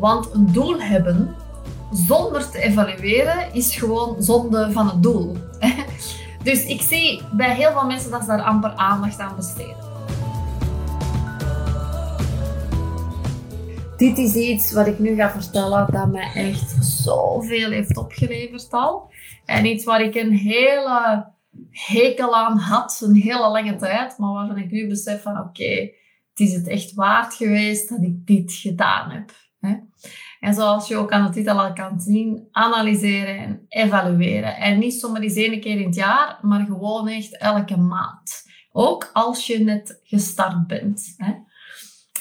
Want een doel hebben zonder te evalueren is gewoon zonde van het doel. Dus ik zie bij heel veel mensen dat ze daar amper aandacht aan besteden. Dit is iets wat ik nu ga vertellen dat mij echt zoveel heeft opgeleverd al. En iets waar ik een hele hekel aan had, een hele lange tijd. Maar waarvan ik nu besef van oké, het is het echt waard geweest dat ik dit gedaan heb. En zoals je ook aan de titel al kan zien, analyseren en evalueren. En niet zomaar eens één keer in het jaar, maar gewoon echt elke maand. Ook als je net gestart bent. Hè.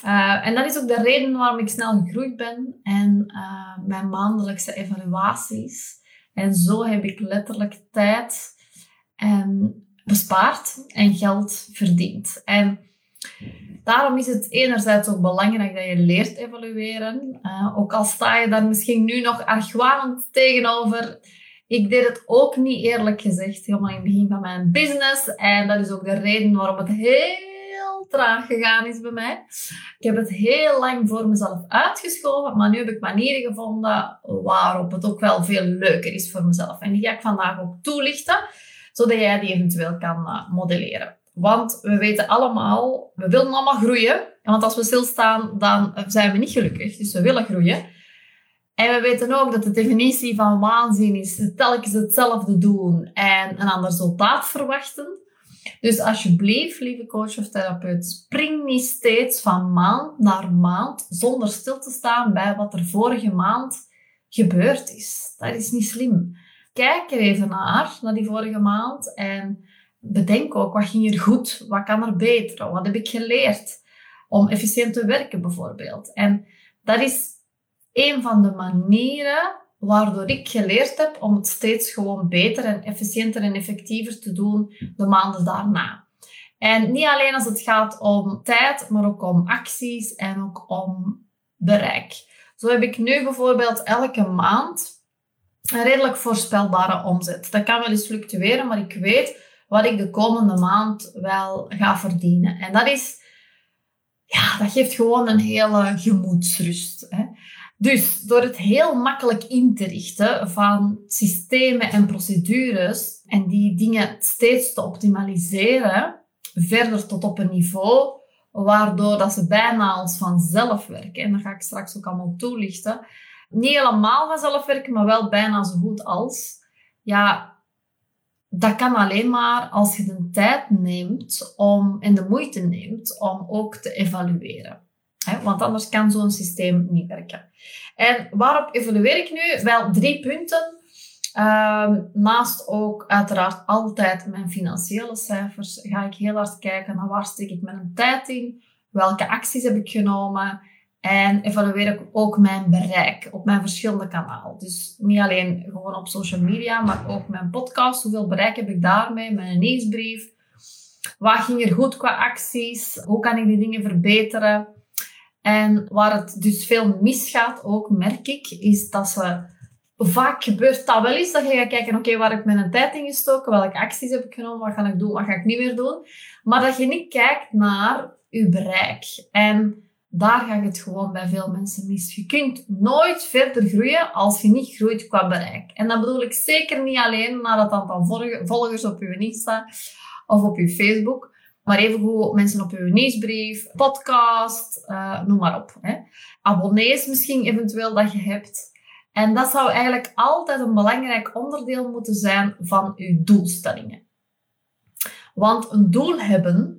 Uh, en dat is ook de reden waarom ik snel gegroeid ben en uh, mijn maandelijkse evaluaties. En zo heb ik letterlijk tijd bespaard en geld verdiend. En Daarom is het enerzijds ook belangrijk dat je leert evalueren. Uh, ook al sta je daar misschien nu nog argwanend tegenover. Ik deed het ook niet eerlijk gezegd, helemaal in het begin van mijn business. En dat is ook de reden waarom het heel traag gegaan is bij mij. Ik heb het heel lang voor mezelf uitgeschoven, maar nu heb ik manieren gevonden waarop het ook wel veel leuker is voor mezelf. En die ga ik vandaag ook toelichten, zodat jij die eventueel kan uh, modelleren. Want we weten allemaal, we willen allemaal groeien. Want als we stilstaan, dan zijn we niet gelukkig. Dus we willen groeien. En we weten ook dat de definitie van waanzin is telkens hetzelfde doen en een ander resultaat verwachten. Dus alsjeblieft, lieve coach of therapeut, spring niet steeds van maand naar maand zonder stil te staan bij wat er vorige maand gebeurd is. Dat is niet slim. Kijk er even naar, naar die vorige maand en bedenk ook, wat ging er goed? Wat kan er beter? Wat heb ik geleerd? Om efficiënt te werken bijvoorbeeld. En dat is een van de manieren waardoor ik geleerd heb om het steeds gewoon beter en efficiënter en effectiever te doen de maanden daarna. En niet alleen als het gaat om tijd, maar ook om acties en ook om bereik. Zo heb ik nu bijvoorbeeld elke maand een redelijk voorspelbare omzet. Dat kan wel eens fluctueren, maar ik weet wat ik de komende maand wel ga verdienen. En dat is, ja, dat geeft gewoon een hele gemoedsrust. Hè. Dus door het heel makkelijk in te richten van systemen en procedures en die dingen steeds te optimaliseren, verder tot op een niveau waardoor dat ze bijna als vanzelf werken. En dat ga ik straks ook allemaal toelichten. Niet helemaal vanzelf werken, maar wel bijna zo goed als. Ja, dat kan alleen maar als je de tijd neemt om, en de moeite neemt om ook te evalueren. want anders kan zo'n systeem niet werken. En waarop evalueer ik nu? Wel drie punten. Ehm, naast ook uiteraard altijd mijn financiële cijfers ga ik heel hard kijken naar waar steek ik mijn tijd in, welke acties heb ik genomen en evalueer ik ook mijn bereik op mijn verschillende kanalen. Dus niet alleen gewoon op social media, maar ook mijn podcast. Hoeveel bereik heb ik daarmee? Mijn nieuwsbrief. Wat ging er goed qua acties? Hoe kan ik die dingen verbeteren? En waar het dus veel misgaat, ook merk ik, is dat ze vaak gebeurt dat wel eens. Dat je gaat kijken, oké, waar heb ik mijn tijd in gestoken? Welke acties heb ik genomen? Wat ga ik doen? Wat ga ik niet meer doen? Maar dat je niet kijkt naar je bereik. En daar gaat het gewoon bij veel mensen mis. Je kunt nooit verder groeien als je niet groeit qua bereik. En dat bedoel ik zeker niet alleen naar het aantal volgers op je Insta of op je Facebook, maar evengoed mensen op je nieuwsbrief, podcast, uh, noem maar op. Hè. Abonnees misschien eventueel dat je hebt. En dat zou eigenlijk altijd een belangrijk onderdeel moeten zijn van je doelstellingen. Want een doel hebben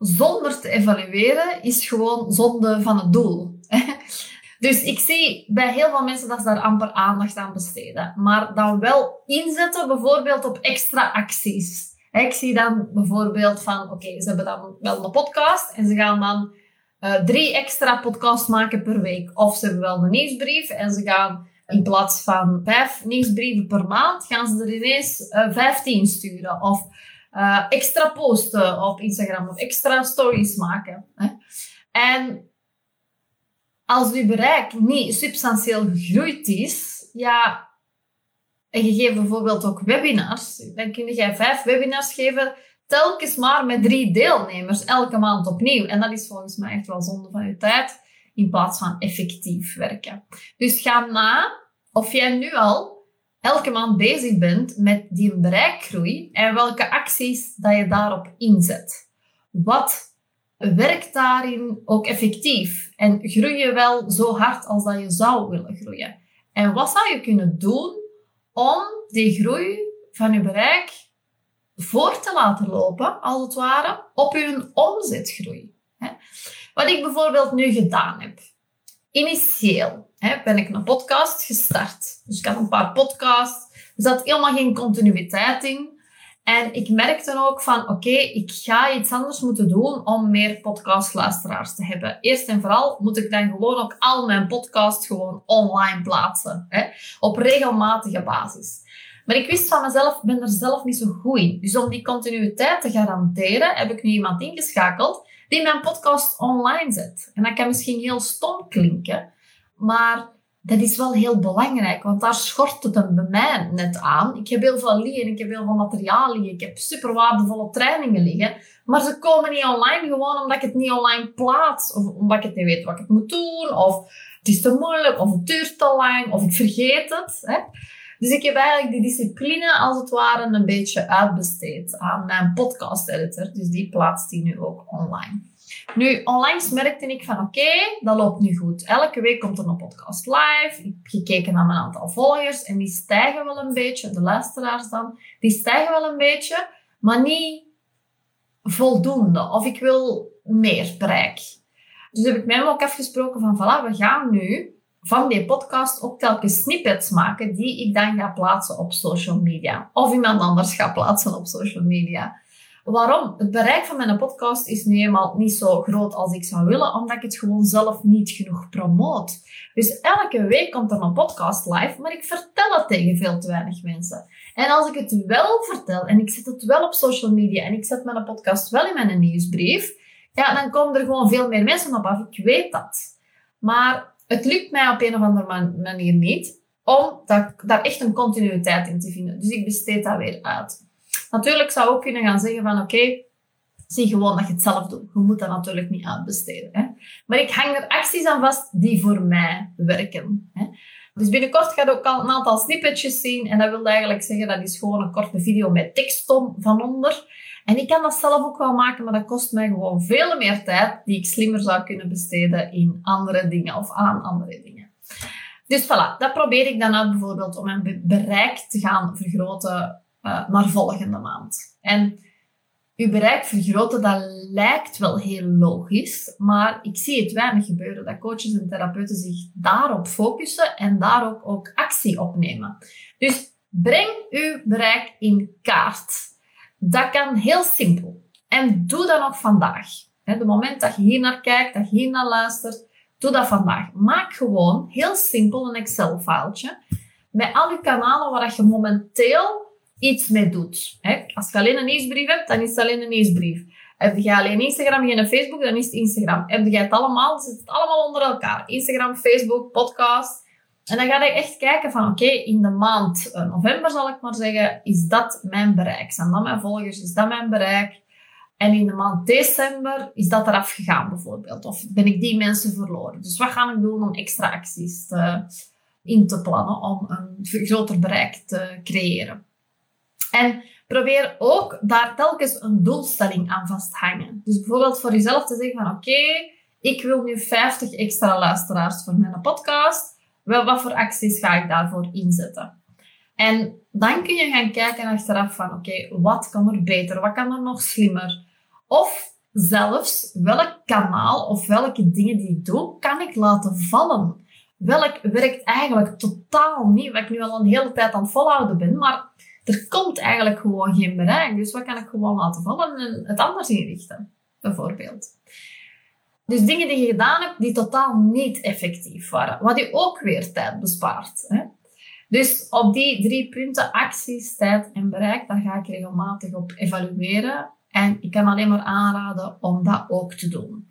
zonder te evalueren is gewoon zonde van het doel. Dus ik zie bij heel veel mensen dat ze daar amper aandacht aan besteden. Maar dan wel inzetten bijvoorbeeld op extra acties. Ik zie dan bijvoorbeeld van, oké, ze hebben dan wel een podcast en ze gaan dan uh, drie extra podcasts maken per week. Of ze hebben wel een nieuwsbrief en ze gaan in plaats van vijf nieuwsbrieven per maand, gaan ze er ineens uh, vijftien sturen. Of uh, extra posten op Instagram of extra stories maken. Hè. En als uw bereik niet substantieel gegroeid is, ja, en je geeft bijvoorbeeld ook webinars, dan kun je vijf webinars geven, telkens maar met drie deelnemers, elke maand opnieuw. En dat is volgens mij echt wel zonde van je tijd. in plaats van effectief werken. Dus ga na of jij nu al elke maand bezig bent met die bereikgroei en welke acties dat je daarop inzet. Wat werkt daarin ook effectief en groei je wel zo hard als dat je zou willen groeien? En wat zou je kunnen doen om die groei van je bereik voor te laten lopen, als het ware, op je omzetgroei? Wat ik bijvoorbeeld nu gedaan heb. Initieel ben ik een podcast gestart. Dus ik had een paar podcasts. Er zat helemaal geen continuïteit in. En ik merkte ook van, oké, ik ga iets anders moeten doen om meer podcastluisteraars te hebben. Eerst en vooral moet ik dan gewoon ook al mijn podcasts gewoon online plaatsen. Hè, op regelmatige basis. Maar ik wist van mezelf, ben er zelf niet zo goed in. Dus om die continuïteit te garanderen, heb ik nu iemand ingeschakeld die mijn podcast online zet. En dat kan misschien heel stom klinken, maar dat is wel heel belangrijk, want daar schort het bij mij net aan. Ik heb heel veel liggen, ik heb heel veel materiaal liggen, ik heb super waardevolle trainingen liggen, maar ze komen niet online gewoon omdat ik het niet online plaats, of omdat ik niet weet wat ik moet doen, of het is te moeilijk, of het duurt te lang, of ik vergeet het. Hè. Dus ik heb eigenlijk die discipline als het ware een beetje uitbesteed aan mijn podcast editor, dus die plaatst die nu ook online. Nu, onlangs merkte ik van oké, dat loopt nu goed. Elke week komt er een podcast live. Ik heb gekeken naar mijn aantal volgers en die stijgen wel een beetje, de luisteraars dan, die stijgen wel een beetje, maar niet voldoende. Of ik wil meer bereik. Dus heb ik hem ook afgesproken van voilà, we gaan nu van die podcast ook telkens snippets maken die ik dan ga plaatsen op social media. Of iemand anders gaat plaatsen op social media. Waarom? Het bereik van mijn podcast is nu eenmaal niet zo groot als ik zou willen, omdat ik het gewoon zelf niet genoeg promoot. Dus elke week komt er een podcast live, maar ik vertel het tegen veel te weinig mensen. En als ik het wel vertel en ik zet het wel op social media en ik zet mijn podcast wel in mijn nieuwsbrief, ja, dan komen er gewoon veel meer mensen op af. Ik weet dat. Maar het lukt mij op een of andere manier niet om daar echt een continuïteit in te vinden. Dus ik besteed dat weer uit. Natuurlijk zou ook kunnen gaan zeggen van oké, zie gewoon dat je het zelf doet. Je moet dat natuurlijk niet uitbesteden. Hè? Maar ik hang er acties aan vast die voor mij werken. Hè? Dus binnenkort ga je ook al een aantal snippetjes zien. En dat wil eigenlijk zeggen, dat is gewoon een korte video met tekst van onder. En ik kan dat zelf ook wel maken, maar dat kost mij gewoon veel meer tijd die ik slimmer zou kunnen besteden in andere dingen of aan andere dingen. Dus voilà, dat probeer ik dan uit bijvoorbeeld om mijn bereik te gaan vergroten uh, naar volgende maand. En uw bereik vergroten, dat lijkt wel heel logisch, maar ik zie het weinig gebeuren dat coaches en therapeuten zich daarop focussen en daarop ook actie opnemen. Dus breng uw bereik in kaart. Dat kan heel simpel. En doe dat nog vandaag. De moment dat je hier naar kijkt, dat je hier naar luistert, doe dat vandaag. Maak gewoon heel simpel een Excel-filetje met al je kanalen waar je momenteel iets mee doet. Als je alleen een nieuwsbrief hebt, dan is het alleen een nieuwsbrief. Heb je alleen Instagram, geen Facebook, dan is het Instagram. Heb je het allemaal, zit het allemaal onder elkaar. Instagram, Facebook, podcast. En dan ga je echt kijken van, oké, in de maand eh, november zal ik maar zeggen, is dat mijn bereik? Zijn dat mijn volgers? Is dat mijn bereik? En in de maand december is dat eraf gegaan bijvoorbeeld. Of ben ik die mensen verloren? Dus wat ga ik doen om extra acties in te plannen om een groter bereik te creëren? En probeer ook daar telkens een doelstelling aan vasthangen. Dus bijvoorbeeld voor jezelf te zeggen van oké, ik wil nu 50 extra luisteraars voor mijn podcast. Wel, wat voor acties ga ik daarvoor inzetten? En dan kun je gaan kijken achteraf van oké, wat kan er beter? Wat kan er nog slimmer? Of zelfs welk kanaal of welke dingen die ik doe, kan ik laten vallen? Welk werkt eigenlijk totaal niet, wat ik nu al een hele tijd aan het volhouden ben, maar er komt eigenlijk gewoon geen bereik. Dus wat kan ik gewoon laten vallen en het anders inrichten, bijvoorbeeld. Dus dingen die je gedaan hebt die totaal niet effectief waren. Wat je ook weer tijd bespaart. Hè? Dus op die drie punten, acties, tijd en bereik, daar ga ik regelmatig op evalueren. En ik kan alleen maar aanraden om dat ook te doen.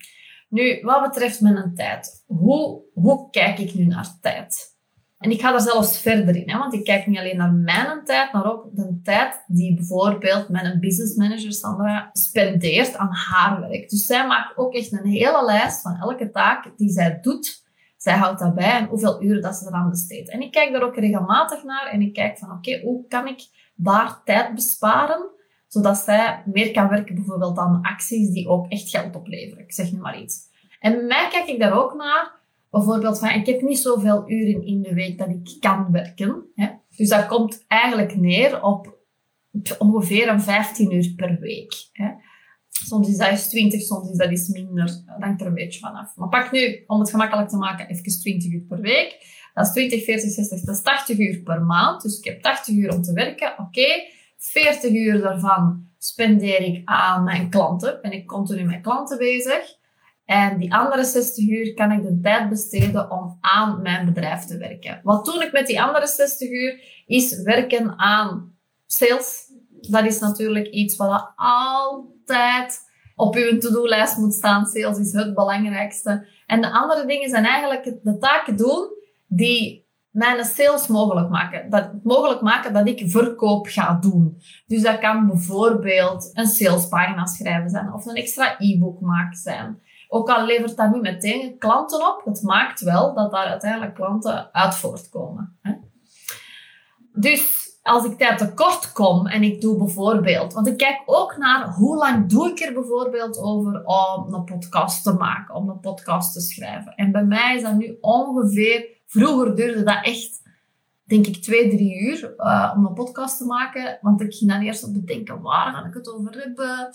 Nu, wat betreft mijn tijd. Hoe, hoe kijk ik nu naar tijd? En ik ga er zelfs verder in, hè, want ik kijk niet alleen naar mijn tijd, maar ook de tijd die bijvoorbeeld mijn business manager Sandra spendeert aan haar werk. Dus zij maakt ook echt een hele lijst van elke taak die zij doet. Zij houdt daarbij en hoeveel uren dat ze eraan besteedt. En ik kijk daar ook regelmatig naar en ik kijk van oké, hoe kan ik daar tijd besparen, zodat zij meer kan werken bijvoorbeeld aan acties die ook echt geld opleveren. Ik zeg nu maar iets. En mij kijk ik daar ook naar bijvoorbeeld van, ik heb niet zoveel uren in de week dat ik kan werken. Hè? Dus dat komt eigenlijk neer op ongeveer een 15 uur per week. Hè? Soms is dat eens 20, soms is dat iets minder. Dat hangt er een beetje vanaf. Maar pak nu, om het gemakkelijk te maken, even 20 uur per week. Dat is 20, 40, 60, dat is 80 uur per maand. Dus ik heb 80 uur om te werken. Oké, 40 uur daarvan spendeer ik aan mijn klanten. Ben ik continu met klanten bezig. En die andere 60 uur kan ik de tijd besteden om aan mijn bedrijf te werken. Wat doe ik met die andere 60 uur? Is werken aan sales. Dat is natuurlijk iets wat altijd op uw to-do-lijst moet staan. Sales is het belangrijkste. En de andere dingen zijn eigenlijk de taken doen die mijn sales mogelijk maken. Dat mogelijk maken dat ik verkoop ga doen. Dus dat kan bijvoorbeeld een salespagina schrijven zijn of een extra e-book maken zijn. Ook al levert dat niet meteen klanten op, het maakt wel dat daar uiteindelijk klanten uit voortkomen. Hè? Dus als ik tijd tekort kom en ik doe bijvoorbeeld, want ik kijk ook naar hoe lang doe ik er bijvoorbeeld over om een podcast te maken, om een podcast te schrijven. En bij mij is dat nu ongeveer, vroeger duurde dat echt, denk ik, twee, drie uur uh, om een podcast te maken. Want ik ging dan eerst op bedenken, waar ga ik het over hebben?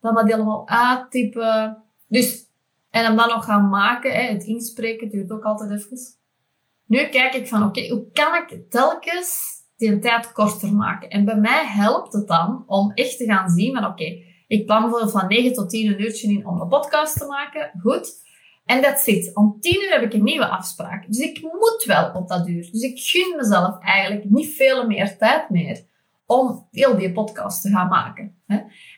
Dan dat helemaal uittypen. Dus en hem dan nog gaan maken, hè, het inspreken duurt ook altijd even. Nu kijk ik van, oké, hoe kan ik telkens die tijd korter maken? En bij mij helpt het dan om echt te gaan zien van, oké, ik plan bijvoorbeeld van 9 tot 10 een uurtje in om een podcast te maken. Goed. En dat zit. Om 10 uur heb ik een nieuwe afspraak. Dus ik moet wel op dat uur. Dus ik gun mezelf eigenlijk niet veel meer tijd meer om heel die podcast te gaan maken.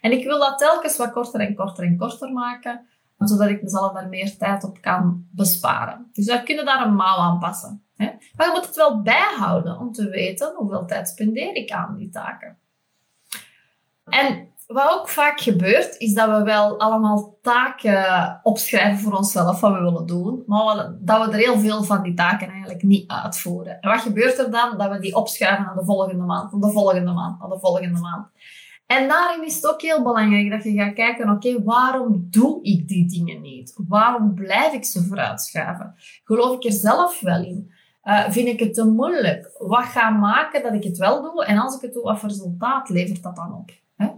En ik wil dat telkens wat korter en korter en korter maken zodat ik mezelf daar meer tijd op kan besparen. Dus we kunnen daar een mouw aan passen. Hè? Maar je moet het wel bijhouden om te weten hoeveel tijd spendeer ik aan die taken. En wat ook vaak gebeurt, is dat we wel allemaal taken opschrijven voor onszelf, wat we willen doen, maar dat we er heel veel van die taken eigenlijk niet uitvoeren. En wat gebeurt er dan? Dat we die opschuiven naar de volgende maand, naar de volgende maand, naar de volgende maand. En daarin is het ook heel belangrijk dat je gaat kijken, oké, waarom doe ik die dingen niet? Waarom blijf ik ze vooruitschuiven? Geloof ik er zelf wel in? Uh, vind ik het te moeilijk? Wat gaat maken dat ik het wel doe? En als ik het doe, wat resultaat levert dat dan op? Hè?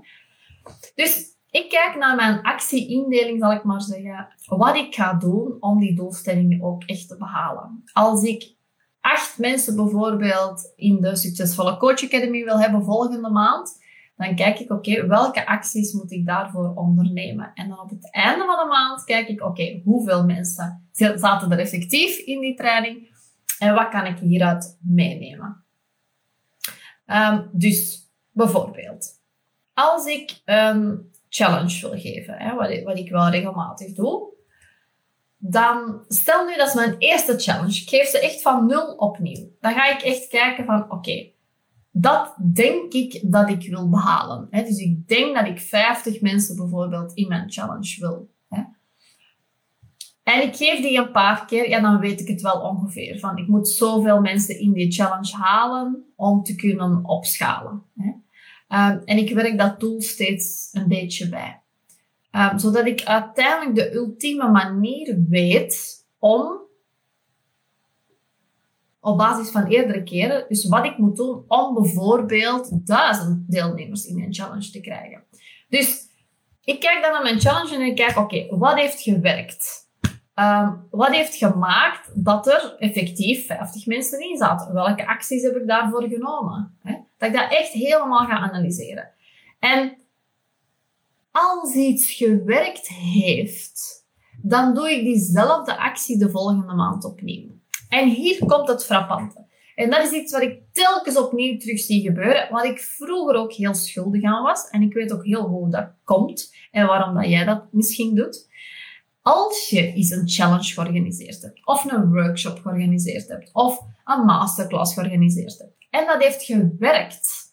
Dus ik kijk naar mijn actieindeling, zal ik maar zeggen. Wat ik ga doen om die doelstellingen ook echt te behalen. Als ik acht mensen bijvoorbeeld in de Succesvolle Coach Academy wil hebben volgende maand, dan kijk ik, oké, welke acties moet ik daarvoor ondernemen? En dan op het einde van de maand kijk ik, oké, hoeveel mensen zaten er effectief in die training? En wat kan ik hieruit meenemen? Um, dus bijvoorbeeld, als ik een challenge wil geven, hè, wat, ik, wat ik wel regelmatig doe, dan stel nu dat is mijn eerste challenge. Ik geef ze echt van nul opnieuw. Dan ga ik echt kijken van, oké, dat denk ik dat ik wil behalen. Hè? Dus ik denk dat ik 50 mensen bijvoorbeeld in mijn challenge wil. Hè? En ik geef die een paar keer, ja, dan weet ik het wel ongeveer. Van ik moet zoveel mensen in die challenge halen om te kunnen opschalen. Hè? Um, en ik werk dat doel steeds een beetje bij. Um, zodat ik uiteindelijk de ultieme manier weet om op basis van eerdere keren. Dus wat ik moet doen om bijvoorbeeld duizend deelnemers in een challenge te krijgen. Dus ik kijk dan naar mijn challenge en ik kijk, oké, wat heeft gewerkt? Um, wat heeft gemaakt dat er effectief 50 mensen in zaten? Welke acties heb ik daarvoor genomen? Dat ik dat echt helemaal ga analyseren. En als iets gewerkt heeft, dan doe ik diezelfde actie de volgende maand opnieuw. En hier komt het frappante. En dat is iets wat ik telkens opnieuw terug zie gebeuren, wat ik vroeger ook heel schuldig aan was. En ik weet ook heel goed hoe dat komt en waarom dat jij dat misschien doet. als je eens een challenge georganiseerd hebt, of een workshop georganiseerd hebt, of een masterclass georganiseerd hebt, en dat heeft gewerkt,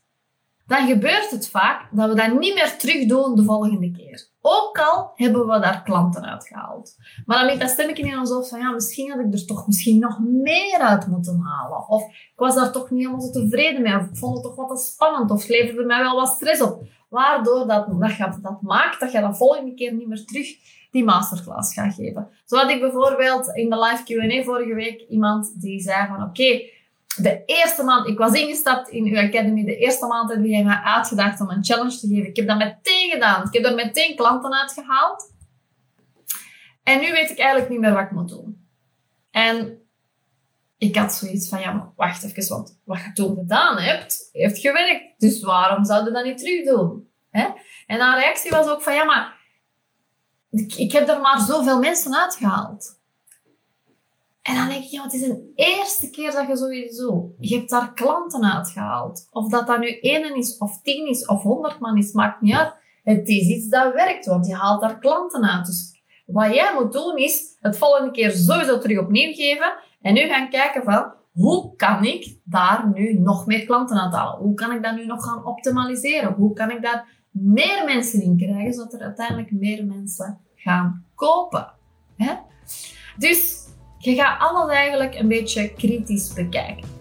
dan gebeurt het vaak dat we dat niet meer terug doen de volgende keer. Ook al hebben we daar klanten uitgehaald. Maar dan met dat stemmetje in ons hoofd van, ja, misschien had ik er toch misschien nog meer uit moeten halen. Of ik was daar toch niet helemaal zo tevreden mee. Of ik vond het toch wat spannend. Of het leverde mij wel wat stress op. Waardoor dat, dat, dat maakt dat je de volgende keer niet meer terug die masterclass gaat geven. Zo had ik bijvoorbeeld in de live Q&A vorige week iemand die zei van, oké, de eerste maand, ik was ingestapt in uw academy, de eerste maand hebben jij mij uitgedacht om een challenge te geven. Ik heb dat meteen gedaan. Ik heb er meteen klanten uitgehaald. En nu weet ik eigenlijk niet meer wat ik moet doen. En ik had zoiets van, ja, maar wacht even, want wat je toen gedaan hebt, heeft gewerkt. Dus waarom zou je dat niet terug doen? En haar reactie was ook van, ja, maar ik, ik heb er maar zoveel mensen uitgehaald. En dan denk ik, ja, het is een eerste keer dat je sowieso, je hebt daar klanten uitgehaald. Of dat dat nu één is, of tien is, of honderd man is, maakt niet uit. Het is iets dat werkt, want je haalt daar klanten uit. Dus wat jij moet doen is, het volgende keer sowieso terug opnieuw geven. En nu gaan kijken van, hoe kan ik daar nu nog meer klanten uit halen? Hoe kan ik dat nu nog gaan optimaliseren? Hoe kan ik daar meer mensen in krijgen, zodat er uiteindelijk meer mensen gaan kopen? Hè? Dus je gaat alles eigenlijk een beetje kritisch bekijken.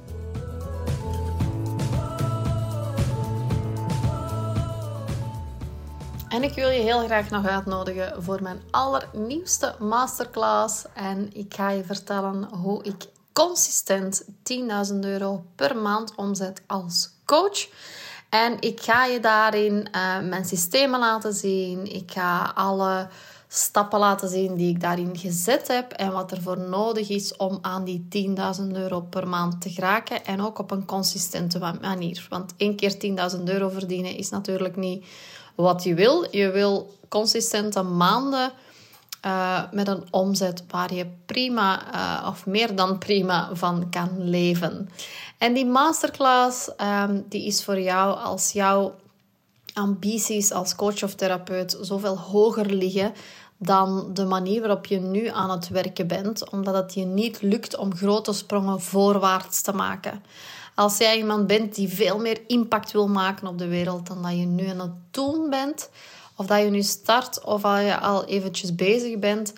En ik wil je heel graag nog uitnodigen voor mijn allernieuwste masterclass. En ik ga je vertellen hoe ik consistent 10.000 euro per maand omzet als coach. En ik ga je daarin uh, mijn systemen laten zien. Ik ga alle stappen laten zien die ik daarin gezet heb en wat er voor nodig is om aan die 10.000 euro per maand te geraken en ook op een consistente manier. Want één keer 10.000 euro verdienen is natuurlijk niet wat je wil. Je wil consistente maanden uh, met een omzet waar je prima uh, of meer dan prima van kan leven. En die masterclass um, die is voor jou als jouw ambities als coach of therapeut zoveel hoger liggen dan de manier waarop je nu aan het werken bent, omdat het je niet lukt om grote sprongen voorwaarts te maken. Als jij iemand bent die veel meer impact wil maken op de wereld dan dat je nu aan het doen bent, of dat je nu start of al je al eventjes bezig bent,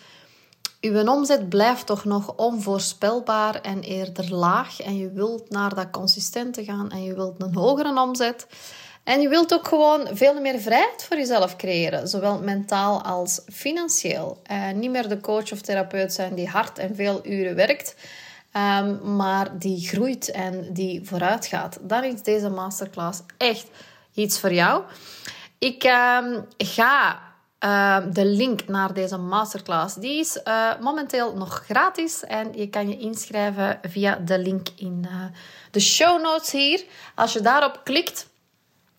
je omzet blijft toch nog onvoorspelbaar en eerder laag en je wilt naar dat consistente gaan en je wilt een hogere omzet. En je wilt ook gewoon veel meer vrijheid voor jezelf creëren, zowel mentaal als financieel. Uh, niet meer de coach of therapeut zijn die hard en veel uren werkt, um, maar die groeit en die vooruit gaat. Dan is deze masterclass echt iets voor jou. Ik um, ga uh, de link naar deze masterclass, die is uh, momenteel nog gratis en je kan je inschrijven via de link in uh, de show notes hier. Als je daarop klikt,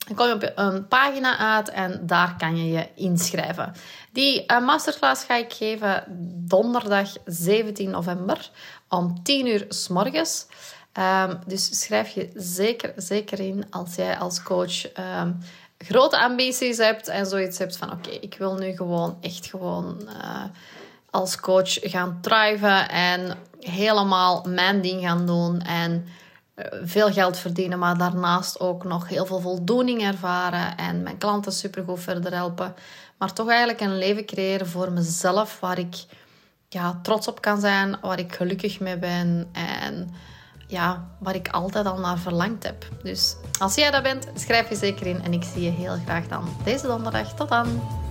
dan kom je op een pagina uit en daar kan je je inschrijven. Die uh, masterclass ga ik geven donderdag 17 november om 10 uur s morgens. Um, dus schrijf je zeker, zeker in als jij als coach um, grote ambities hebt en zoiets hebt van oké, ik wil nu gewoon echt gewoon uh, als coach gaan thriven en helemaal mijn ding gaan doen en eh, veel geld verdienen, maar daarnaast ook nog heel veel voldoening ervaren en mijn klanten supergoed verder helpen. Maar toch eigenlijk een leven creëren voor mezelf waar ik ja, trots op kan zijn, waar ik gelukkig mee ben en ja, waar ik altijd al naar verlangd heb. Dus als jij dat bent, schrijf je zeker in en ik zie je heel graag dan deze donderdag. Tot dan!